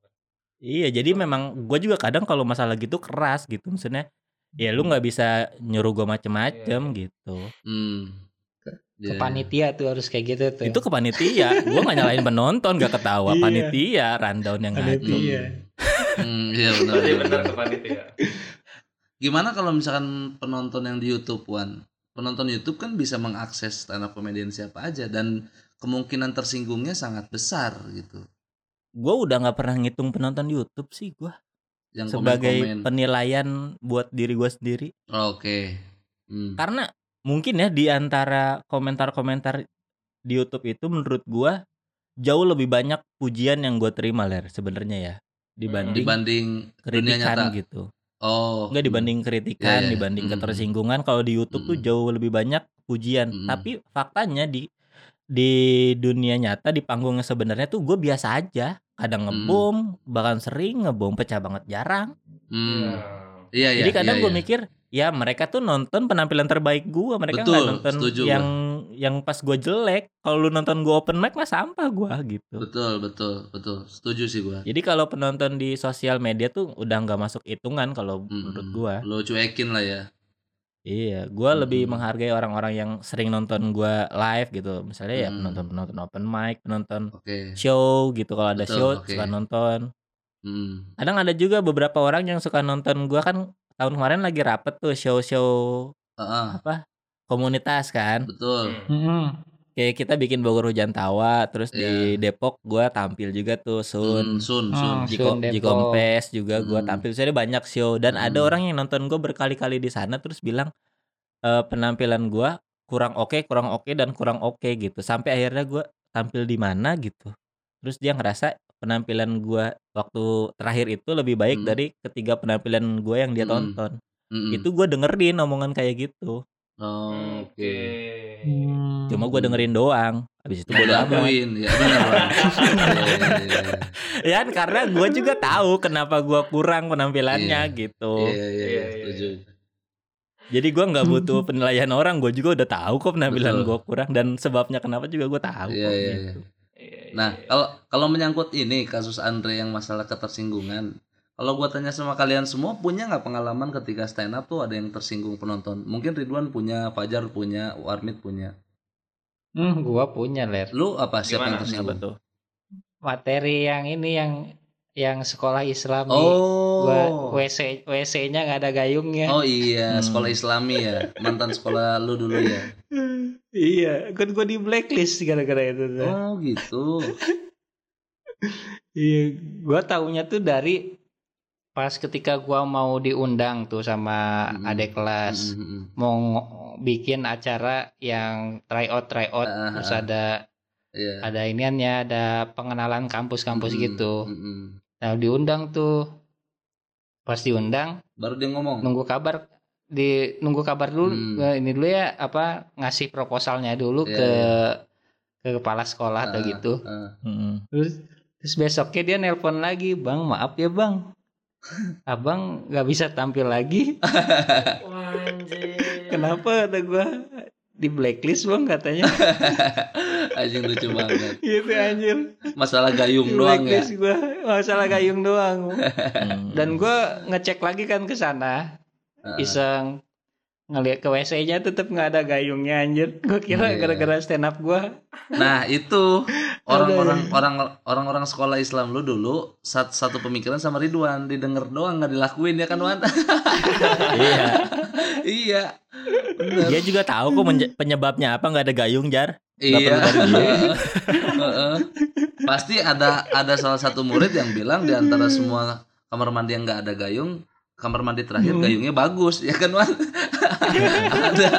Iya, jadi memang gua juga kadang kalau masalah gitu keras gitu. Maksudnya ya lu nggak bisa nyuruh gua macem-macem Iya, gitu. Mm. ke panitia tuh harus kayak gitu tuh Itu ke panitia. gua nggak nyalain penonton, gak ketawa Iya. panitia, rundown yang ngatur. Panitia. Hmm, iya benar. Iya benar, benar ke panitia. Gimana kalau misalkan penonton yang di YouTube Wan? Penonton YouTube kan bisa mengakses stand up comedian siapa aja dan kemungkinan tersinggungnya sangat besar gitu. gue udah nggak pernah ngitung penonton YouTube sih gue Yang sebagai komen-komen. penilaian buat diri gue sendiri Oke. Hmm. karena mungkin ya di antara komentar-komentar di YouTube itu menurut gue jauh lebih banyak pujian yang gue terima ler sebenarnya ya dibanding Dibanding dunia kritikan nyata. gitu Oh. Enggak dibanding kritikan Iya, iya. dibanding Mm-mm. ketersinggungan kalau di YouTube tuh Mm-mm. jauh lebih banyak pujian Mm-mm. tapi faktanya di di dunia nyata di panggungnya sebenarnya tuh gue biasa aja kadang Mm. ngebom bahkan sering ngebom pecah banget jarang Hmm. Iya. Iya iya. Jadi kadang iya, gue iya. mikir ya mereka tuh nonton penampilan terbaik gue, mereka nggak Betul, nonton setuju yang yang pas gue jelek. Kalau lu nonton gue open mic mah sampah gue gitu. Betul betul betul. Setuju sih gua. Jadi kalau penonton di sosial media tuh udah nggak masuk hitungan kalau Mm-mm. menurut gue. Lo cuekin lah ya. Iya, gue lebih Mm-mm. menghargai orang-orang yang sering nonton gue live gitu. Misalnya ya Mm. penonton-penonton open mic, penonton Oke. show gitu. Kalau ada Betul, show oke. suka nonton. Hmm. Kadang ada juga beberapa orang yang suka nonton gue kan tahun kemarin lagi rapet tuh show-show Heeh, apa komunitas kan. betul. Hmm. Hmm. Kayak kita bikin Bogor Hujan Tawa, terus di Iya. Depok gua tampil juga tuh Sun, Sun. sun, sun. Hmm. Jiko. Jikompes juga gua Hmm. tampil. Jadi banyak show dan ada Hmm. orang yang nonton gua berkali-kali di sana terus bilang eh, penampilan gua kurang oke, kurang oke dan kurang oke gitu. Sampai akhirnya gua tampil di mana gitu. Terus dia ngerasa penampilan gua waktu terakhir itu lebih baik Hmm. dari ketiga penampilan gua yang dia Hmm. tonton. Mm-mm. Itu gua dengerin omongan kayak gitu. Oh, Oke. Hmm. Cuma gue dengerin doang. Habis itu Gue bodo amat. lakuin, ya. Ya karena gue juga tahu kenapa gue kurang penampilannya Iya. gitu. Iya, iya, setuju. Jadi gue nggak butuh penilaian orang. Gue juga udah tahu kok penampilan gue kurang dan sebabnya kenapa juga gue tahu. Iya, kok, iya, gitu. Iya, iya, Nah, iya. kalau kalau menyangkut ini kasus Andre yang masalah ketersinggungan, kalau gua tanya sama kalian semua punya nggak pengalaman ketika stand up tuh ada yang tersinggung penonton? Mungkin Ridwan punya, Fajar punya, Warmit punya. Hmm, gua punya ler. Lu apa siapa yang Gimana? Apa tersinggung? tuh? Materi yang ini yang yang sekolah Islami. Oh. Gua WC WC-nya nggak ada gayungnya. Oh iya, Hmm. sekolah Islami ya. Mantan sekolah lu dulu ya. iya, kan gua di blacklist gara-gara itu. Oh gitu. Iya, gua taunya tuh dari pas ketika gua mau diundang tuh sama Mm-mm. adik kelas Mm, mm, mm. mau bikin acara yang try out try out Ah, terus ah. ada Iya. ada iniannya ada pengenalan kampus-kampus Mm, gitu. mm, mm. Nah, diundang tuh. Pas diundang Baru dia ngomong. nunggu kabar di nunggu kabar dulu Hmm. eh, ini dulu ya apa ngasih proposalnya dulu Iya, ke iya. ke kepala sekolah atau Ah, gitu. ah. Mm-mm. Terus terus besoknya dia nelpon lagi, "Bang, maaf ya, Bang. Abang nggak bisa tampil lagi. Wah. Kenapa?" kata gua. Di blacklist, Bang, katanya. Anjing lucu banget. gitu anjir. Masalah gayung doang ya. gua. Masalah gayung doang. Mm. Dan gua ngecek lagi kan ke sana. Iseng ngeliat ke WC-nya tetep nggak ada gayungnya anjir. Gue kira Iya. gara-gara stand up gua. Nah itu orang-orang orang orang-orang sekolah Islam lu dulu satu, satu pemikiran sama Ridwan didengar doang nggak dilakuin ya kan Wan? Iya. iya. Bener. Dia juga tahu kok penyebabnya apa nggak ada gayung jar. Iya. Pasti ada ada salah satu murid yang bilang di antara semua kamar mandi yang nggak ada gayung, kamar mandi terakhir Hmm. gayungnya bagus ya kan Wan? ada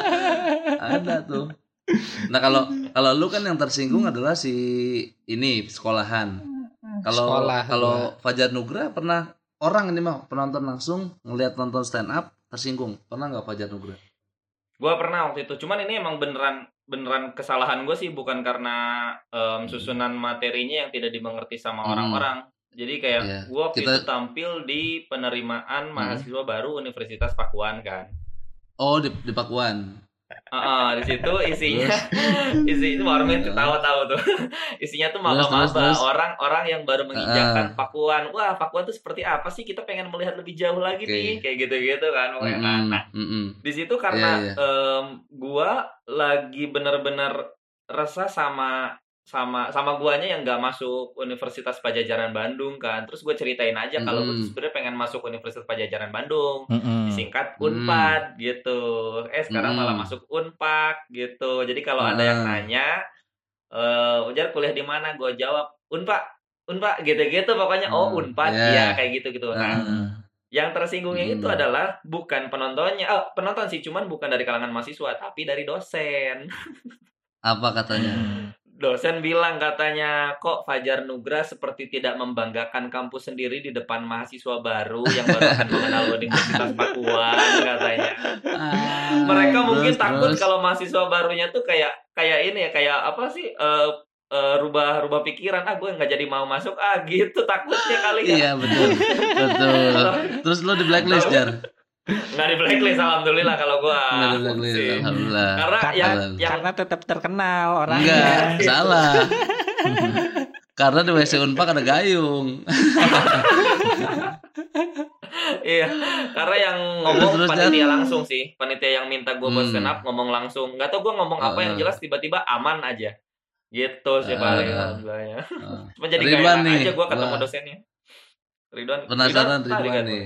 ada tuh. Nah kalau kalau lu kan yang tersinggung adalah si ini sekolahan. Kalau Sekolah kalau gua. Fajar Nugra pernah orang ini mah penonton langsung ngelihat nonton stand up tersinggung. Pernah nggak Fajar Nugra? Gua pernah waktu itu. Cuman ini emang beneran beneran kesalahan gue sih bukan karena em, susunan materinya yang tidak dimengerti sama Hmm. Jadi kayak Iya. gua waktu Kita- itu tampil di penerimaan Hmm. mahasiswa baru Universitas Pakuan kan. Oh di, di Pakuan. Ah, di situ isinya isi itu warmin ketawa-tawa tuh. isinya tuh maba-maba, terus. orang-orang yang baru menginjakan Ah. Pakuan. Wah, Pakuan tuh seperti apa sih? Kita pengen melihat lebih jauh lagi Oke. nih, kayak gitu-gitu kan. Pokoknya. Nah, Mm-mm, nah, mm-mm. di situ karena Iya, iya. em, gua lagi bener-bener resah sama sama sama guanya yang nggak masuk Universitas Pajajaran Bandung kan terus gue ceritain aja kalau gue tuh Mm-mm. sebenarnya pengen masuk Universitas Pajajaran Bandung disingkat Hmm. Unpad gitu eh sekarang Mm. malah masuk Unpak gitu jadi kalau ada yang Ah. nanya eh Ujar kuliah di mana gue jawab Unpak Unpak gitu-gitu pokoknya oh Hmm, Unpad yeah. iya kayak gitu gitu nah Ah. yang tersinggungnya itu Hmm. adalah bukan penontonnya, oh, penonton sih, cuman bukan dari kalangan mahasiswa, tapi dari dosen. Apa katanya? Dosen bilang katanya, kok Fajar Nugra seperti tidak membanggakan kampus sendiri di depan mahasiswa baru yang baru akan mengenal Universitas Pakuan katanya. Mereka mungkin Terus, takut terus. kalau mahasiswa barunya tuh kayak kayak ini ya, kayak apa sih? eh eh, rubah rubah pikiran ah gue nggak jadi mau masuk ah gitu takutnya kali ya Iya betul, betul. Terus lu di blacklist jar? Nggak di blacklist alhamdulillah kalau gue Nggak di blacklist, alhamdulillah. karena Karena- yang Alhamdulillah. yang Karena tetap terkenal orangnya. Enggak, salah. Karena di WC Unpak ada gayung. Iya, karena yang ngomong Terus, terus, panitia langsung sih, panitia yang minta gue buat Hmm. stand up ngomong langsung. Gak tau gue ngomong apa yang Heeh. jelas tiba-tiba aman aja. Gitu sih Heeh. paling alhamdulillahnya. Ah. Cuma jadi kayak aja gue ketemu gua- dosennya. Ridwan, Penasaran Ridwan, Ridwan ah, nih.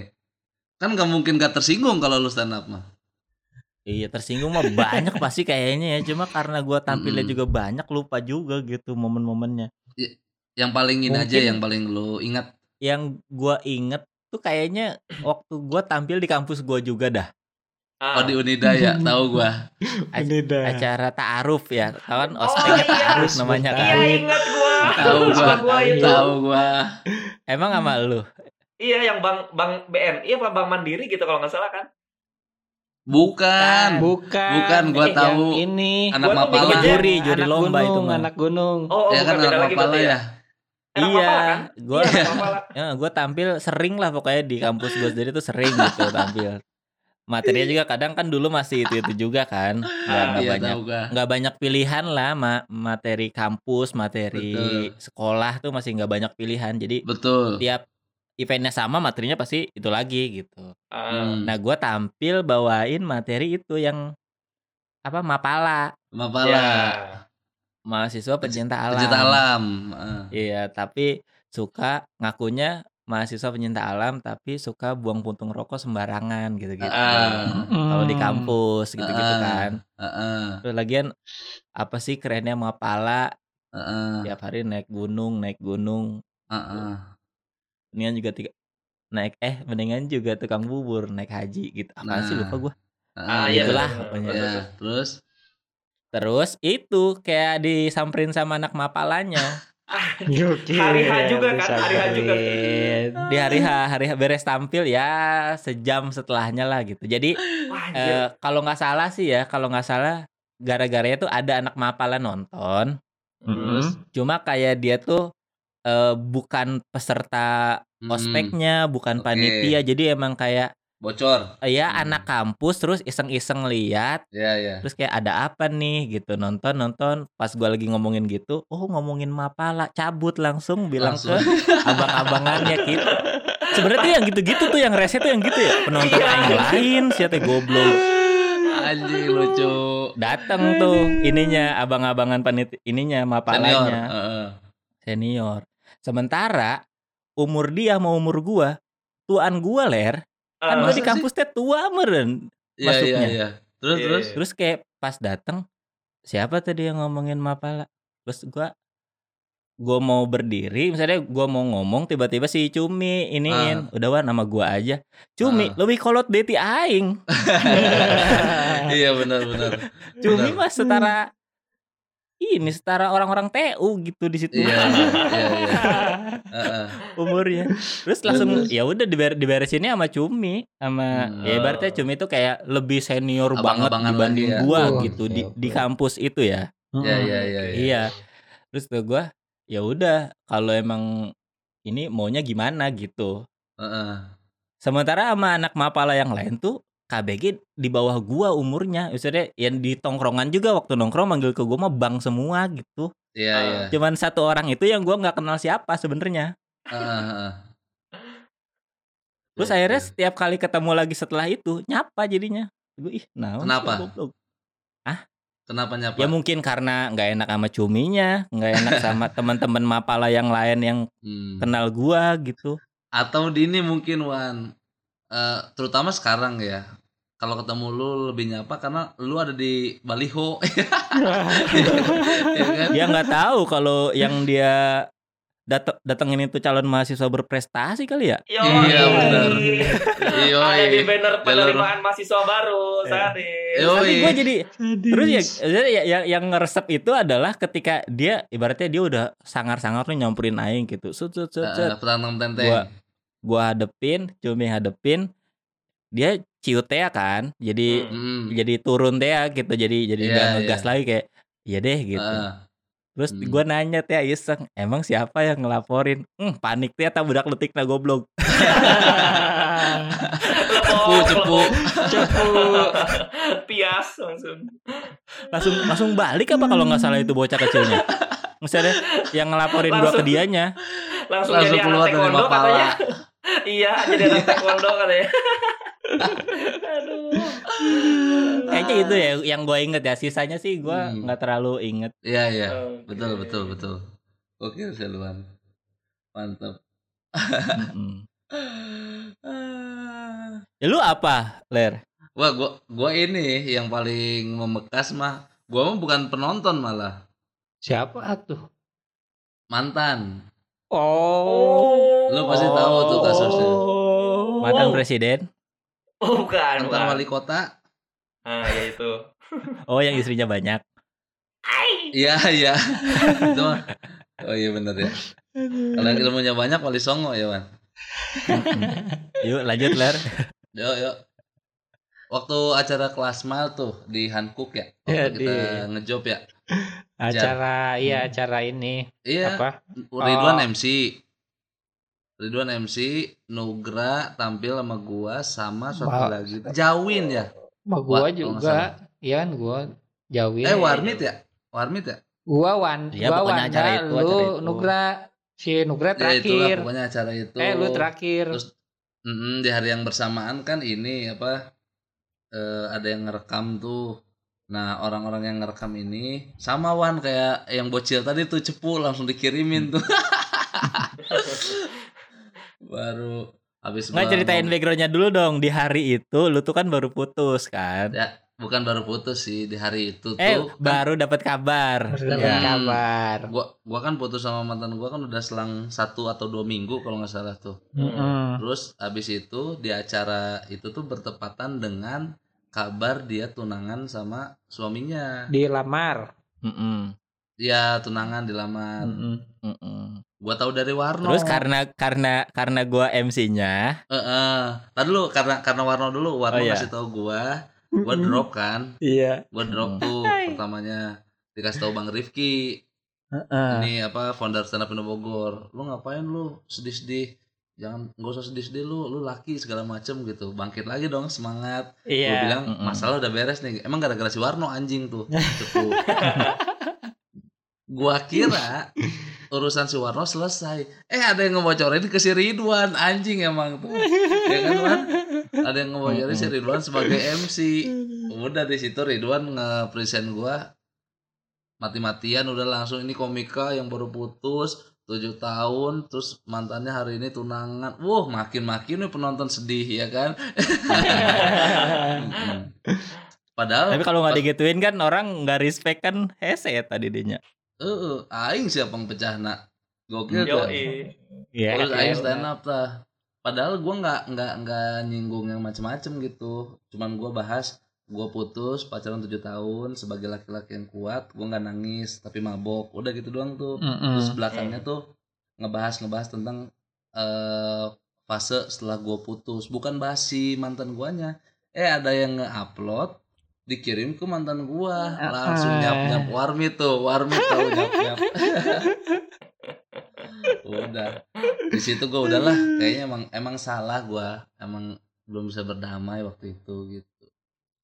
Kan gak mungkin gak tersinggung kalau lu stand up mah. Iya tersinggung mah banyak pasti kayaknya ya. Cuma karena gua tampilnya Mm-mm. juga banyak lupa juga gitu momen-momennya. Yang paling ini aja yang paling lu ingat. Yang gua inget tuh kayaknya waktu gua tampil di kampus gua juga dah. Ah. Oh di Unida ya, tahu gua. Ini dah. Acara ta'aruf ya. Tahu kan Oh, iya. ta'aruf namanya Iya kan. ingat gue. Tahu gua. Gua. Tahu gua. Emang sama lu? Iya yang bang bang BNI apa bang Mandiri gitu kalau nggak salah kan? Bukan. Bukan. Bukan, gua Yang tahu. Ini. Anak Gua Mapala. Juri, juri anak lomba itu gunung, mah. anak gunung. Oh, oh ya kan anak Mapala ya. Anak Iya, kan? Iya, anak Mapala. ya, gua tampil sering lah pokoknya di kampus gue sendiri tuh sering gitu tampil. Materinya juga kadang kan dulu masih itu itu juga kan, nggak nggak Iya banyak nggak banyak pilihan lah ma- materi kampus, materi Betul. sekolah tuh masih nggak banyak pilihan. Jadi Betul. tiap eventnya sama materinya pasti itu lagi gitu. Hmm. Nah gua tampil bawain materi itu yang apa mapala Mapala. ya. mahasiswa pencinta alam. Pencinta alam. Ah. Iya, tapi suka ngakunya mahasiswa pencinta alam tapi suka buang puntung rokok sembarangan gitu-gitu. Ah. Kalau di kampus gitu-gitu Ah. kan. Heeh. Terus lagian apa sih kerennya Mapala Heeh. tiap hari naik gunung, naik gunung. Heeh. Mendingan juga tiga, naik eh mendingan juga tukang bubur naik haji gitu. Apaan sih Nah. lupa gua. Ah, Heeh, iya Itulah betul, pokoknya. betul, Ya, betul. terus Terus itu kayak disamperin sama anak Mapalanya. Gokil, Hari H juga kan, hari H juga. Di hari H, hari H beres tampil ya sejam setelahnya lah gitu. Jadi Wah, eh, kalau nggak salah sih ya, kalau nggak salah gara-garanya tuh ada anak Mapala nonton. Mm-mm. Cuma kayak dia tuh eh, bukan peserta hmm, ospeknya, bukan Oke. panitia. Jadi emang kayak bocor. eh, ya Hmm. anak kampus terus iseng-iseng lihat, Ya, ya. terus kayak ada apa nih gitu nonton nonton. Pas gua lagi ngomongin gitu, oh ngomongin Mapala, cabut langsung bilang Langsung. ke abang-abangannya gitu. Sebenarnya tuh yang gitu-gitu tuh yang rese tuh yang gitu ya. Penonton Iya. yang lain siapa goblok. Anjing lucu. Datang tuh ininya abang-abangan panit ininya Senior. Mapalanya Heeh. senior. Sementara umur dia mau umur gua, tuaan gua ler. Kan gua di kampus teh tua meren. Iya, iya, Masuknya. iya. Terus, Iya, terus. Terus kayak pas datang siapa tadi yang ngomongin Mapala? Terus gua gua mau berdiri, misalnya gua mau ngomong tiba-tiba si Cumi iniin, udah wan nama gua aja. Cumi, Ah. lebih kolot deti aing. Iya, benar, benar. Cumi Benar. mah setara ini setara orang-orang TU gitu di situ. Iya, iya, iya. Heeh. umurnya. Terus langsung ya udah diber diberesinnya sama Cumi sama Hmm. ya ibaratnya Cumi itu kayak lebih senior banget Abang-abangan dibanding ya. gua Oh, gitu di di kampus itu ya. Iya, iya, iya, iya. Iya. Terus tuh gua ya udah kalau emang ini maunya gimana gitu. Heeh. Sementara sama anak Mapala yang lain tuh KBG di bawah gua umurnya. Maksudnya yang di tongkrongan juga waktu nongkrong manggil ke gua mah bang semua gitu. Iya, Ah. iya. Cuman satu orang itu yang gua nggak kenal siapa sebenarnya. Heeh, heeh. Terus Oke. akhirnya setiap kali ketemu lagi setelah itu nyapa jadinya. Gue ih, sih, Kenapa? goblok. Kenapa nyapa? Ya mungkin karena nggak enak sama cuminya, nggak enak sama teman-teman mapala yang lain yang Hmm. kenal gua gitu. Atau di ini mungkin Wan Eh, terutama sekarang ya kalau ketemu lu lebih nyapa karena lu ada di baliho ya kan Dia nggak tahu kalau yang dia dateng datengin itu calon mahasiswa berprestasi kali ya. Yo, Iya, benar. Iya, Ada di iya. banner penerimaan mahasiswa baru, Sadis. Yo, Tapi iya. gue jadi terus ya, ya yang yang ngeresep itu adalah ketika dia ibaratnya dia udah sangar-sangar tuh nyamperin aing gitu. Sut sut sut. sut. Tenteng Gua- gua hadepin, Cumi hadepin, dia ciut teh kan, jadi Hmm. Hmm. jadi turun teh gitu, jadi jadi nggak iya. ngegas lagi kayak iya deh gitu. Heeh. Terus Hmm. gua nanya teh iseng, emang siapa yang ngelaporin? Hmm, panik teh tak budak letik na goblok. cepu cepu Cepu. Pias langsung. langsung langsung balik apa kalau nggak salah itu bocah kecilnya? Misalnya yang ngelaporin gua ke Langsung. dianya, Langsung, langsung jadi anak dari taekwondo mapala katanya. iya, jadi anak taekwondo katanya. Aduh. kayaknya itu ya yang gua inget ya. Sisanya sih gua Hmm. nggak terlalu inget. iya iya Oke. betul betul betul oke Selwan mantap. Ya, lu apa, Ler? Wah, gua gua ini yang paling membekas mah. Gua mah bukan penonton malah, Siapa tuh? mantan. Oh. Lu pasti tahu tuh kasusnya. Mantan Oh. presiden? Oh, bukan, Mantan bukan. wali kota. Nah, ya itu. Oh, yang istrinya banyak. Iya, iya. Itu mah. Oh iya bener ya. Kalau yang ilmunya banyak wali songo ya, Wan. Yuk lanjut, Ler. Yo, yo. waktu acara kelas mal tuh di Hankook ya waktu Ya, kita di- ngejob ya acara iya Hmm. acara ini iya apa Ridwan Oh. MC Ridwan MC Nugra tampil sama gua sama satu Wah. lagi. Jawin ya? Sama Wah, gua nggak juga iya kan gua jauhin eh Warmit ya? Warmit ya? Gua wan Iya, gua Wanda acara itu, lu acara itu. Nugra. Si Nugra ya itulah terakhir. pokoknya acara itu. Eh lu terakhir. Terus mm, di hari yang bersamaan kan ini apa eh, ada yang ngerekam tuh. Nah orang-orang yang ngerekam ini sama Wan kayak yang bocil tadi tuh cepu langsung dikirimin tuh baru habis Nggak ceritain backgroundnya dulu dong di hari itu lu tuh kan baru putus kan ya bukan baru putus sih di hari itu eh tuh kan baru dapat kabar Baru dapat Ya. kabar gua gua kan putus sama mantan gua kan udah selang satu atau dua minggu kalau nggak salah tuh Mm-mm. Terus habis itu di acara itu tuh bertepatan dengan kabar dia tunangan sama suaminya. dilamar Mm-mm. Dia tunangan dilamar. Mm-mm. Mm-mm. Gua tahu dari Warno. terus karena karena karena gua MC-nya Heeh. Tadi dulu karena karena Warno dulu, Warno Oh, iya. kasih tahu gua. Gua drop kan. iya Gua drop Hmm. tuh pertamanya dikasih tahu Bang Rifki. Heeh. Ini apa founder stand up Bogor. Lu ngapain lu sedih-sedih? Jangan nggak usah sedih-sedih lu, lu laki segala macem gitu. Bangkit lagi dong semangat. Iya bilang Mm-mm. masalah udah beres nih. Emang gara-gara si Warno anjing tuh. cepu. Gua kira urusan si Warno selesai. Eh ada yang ngebocorin ke si Ridwan anjing emang tuh. Ya kan Wan? Ada yang ngebocorin si Ridwan sebagai MC. Udah di situ Ridwan nge-present gua mati-matian udah langsung ini komika yang baru putus tujuh tahun terus mantannya hari ini tunangan wah makin-makin nih penonton sedih ya kan padahal tapi kalau nggak digituin kan orang nggak respect kan hese tadi dinya eh aing siapa yang pecah nak. Gokil tuh Yoi. Iya, terus iya, aing iya. stand up lah padahal gua nggak nggak nggak nyinggung yang macem-macem gitu. Cuman gua bahas gua putus pacaran tujuh tahun sebagai laki-laki yang kuat gua nggak nangis tapi mabok. Udah gitu doang tuh. Mm-mm. terus belakangnya tuh ngebahas ngebahas tentang eh fase setelah gue putus. Bukan bahas si mantan guanya. Eh ada yang nge-upload dikirim ke mantan gua. Langsung Ah. nyap nyap warmit tuh warmit tau nyap nyap udah. Di situ gua udahlah. Kayaknya emang emang salah gua. Emang belum bisa berdamai waktu itu gitu.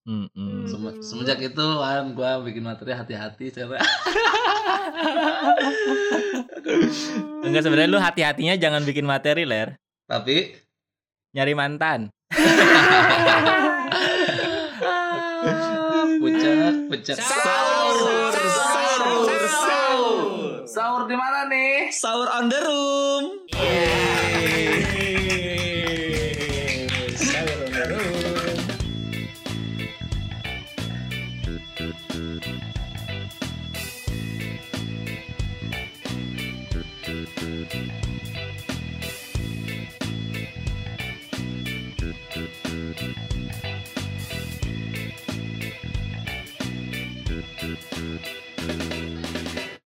Mm-mm. Sem- semenjak itu kan gua bikin materi hati-hati cara enggak sebenarnya lu hati-hatinya jangan bikin materi ler. Tapi nyari mantan pucak pucak Sahur, sahur, sahur. sahur. Di mana nih? Sahur on the room. Sahur